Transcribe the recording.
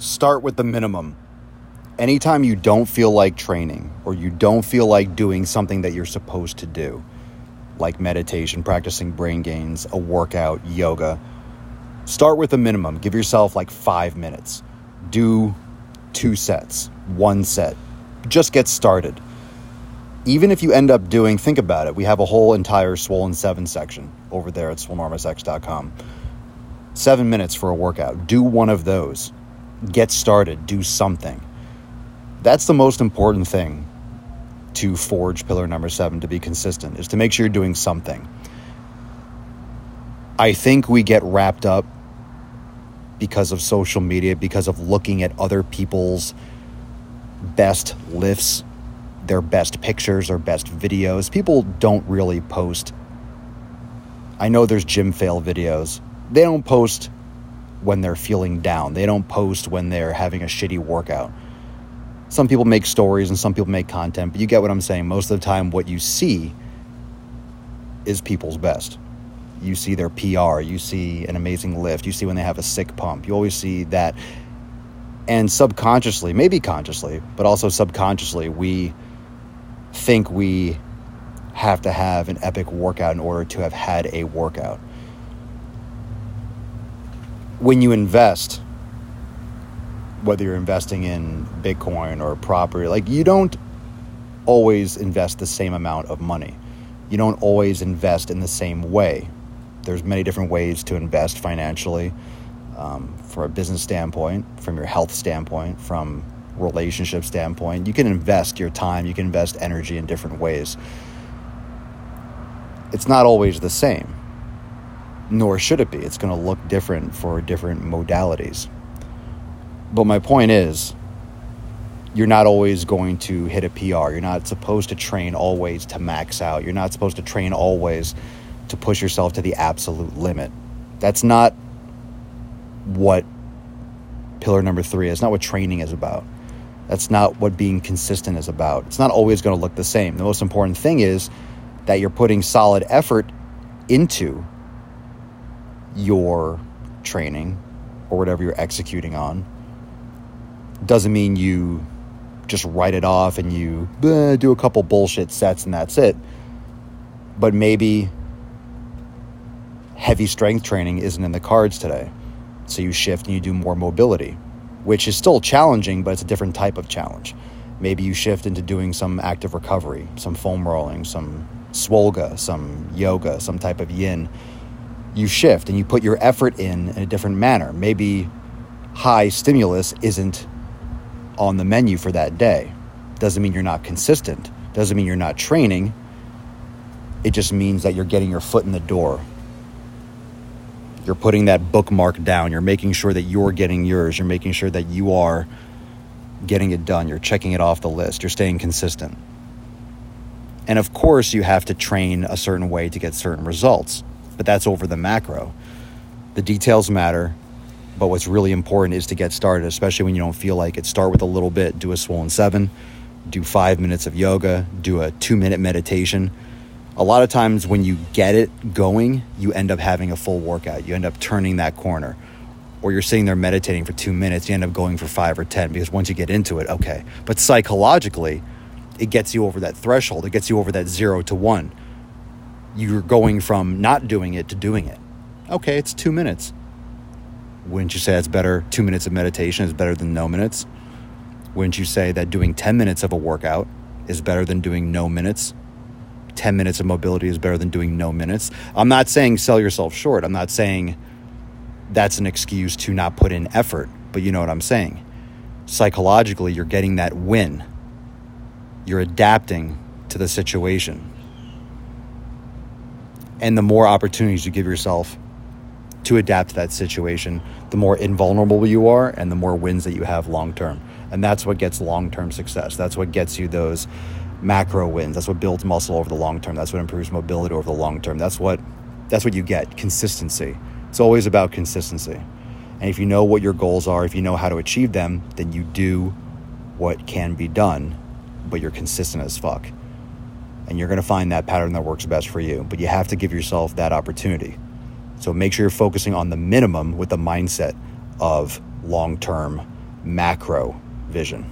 Start with the minimum. Anytime you don't feel like training or you don't feel like doing something that you're supposed to do, like meditation, practicing brain gains, a workout, yoga, start with the minimum. Give yourself like five minutes. Do two sets, one set. Just get started. Even if you end up doing, think about it, we have a whole entire Swollen 7 section over there at swolenormousx.com. Seven minutes for a workout. Do one of those get started, do something. That's the most important thing to forge pillar number seven to be consistent is to make sure you're doing something. I think we get wrapped up because of social media, because of looking at other people's best lifts, their best pictures, their best videos. People don't really post. I know there's gym fail videos. They don't post when they're feeling down. They don't post when they're having a shitty workout. Some people make stories and some people make content, but you get what I'm saying. Most of the time, what you see is people's best. You see their PR, you see an amazing lift, you see when they have a sick pump. You always see that. And subconsciously, maybe consciously, but also subconsciously, we think we have to have an epic workout in order to have had a workout when you invest, whether you're investing in Bitcoin or property, like you don't always invest the same amount of money. You don't always invest in the same way. There's many different ways to invest financially, um, from a business standpoint, from your health standpoint, from relationship standpoint. You can invest your time, you can invest energy in different ways. It's not always the same nor should it be. It's going to look different for different modalities. But my point is, you're not always going to hit a PR. You're not supposed to train always to max out. You're not supposed to train always to push yourself to the absolute limit. That's not what pillar number three is. Not what training is about. That's not what being consistent is about. It's not always going to look the same. The most important thing is that you're putting solid effort into your training or whatever you're executing on doesn't mean you just write it off and you do a couple bullshit sets and that's it. But maybe heavy strength training isn't in the cards today. So you shift and you do more mobility, which is still challenging, but it's a different type of challenge. Maybe you shift into doing some active recovery, some foam rolling, some swolga, some yoga, some type of yin you shift and you put your effort in in a different manner. Maybe high stimulus isn't on the menu for that day. Doesn't mean you're not consistent. Doesn't mean you're not training. It just means that you're getting your foot in the door. You're putting that bookmark down. You're making sure that you're getting yours. You're making sure that you are getting it done. You're checking it off the list. You're staying consistent. And of course, you have to train a certain way to get certain results but that's over the macro. The details matter, but what's really important is to get started, especially when you don't feel like it. Start with a little bit, do a swollen seven, do five minutes of yoga, do a two minute meditation. A lot of times when you get it going, you end up having a full workout. You end up turning that corner. Or you're sitting there meditating for two minutes, you end up going for five or 10 because once you get into it, okay. But psychologically, it gets you over that threshold. It gets you over that zero to one you're going from not doing it to doing it. Okay, it's two minutes. Wouldn't you say it's better? Two minutes of meditation is better than no minutes. Wouldn't you say that doing 10 minutes of a workout is better than doing no minutes? 10 minutes of mobility is better than doing no minutes. I'm not saying sell yourself short. I'm not saying that's an excuse to not put in effort, but you know what I'm saying. Psychologically, you're getting that win. You're adapting to the situation and the more opportunities you give yourself to adapt to that situation, the more invulnerable you are and the more wins that you have long term. And that's what gets long term success. That's what gets you those macro wins. That's what builds muscle over the long term. That's what improves mobility over the long term. That's what that's what you get. Consistency. It's always about consistency. And if you know what your goals are, if you know how to achieve them, then you do what can be done, but you're consistent as fuck and you're going to find that pattern that works best for you. But you have to give yourself that opportunity. So make sure you're focusing on the minimum with the mindset of long term macro vision.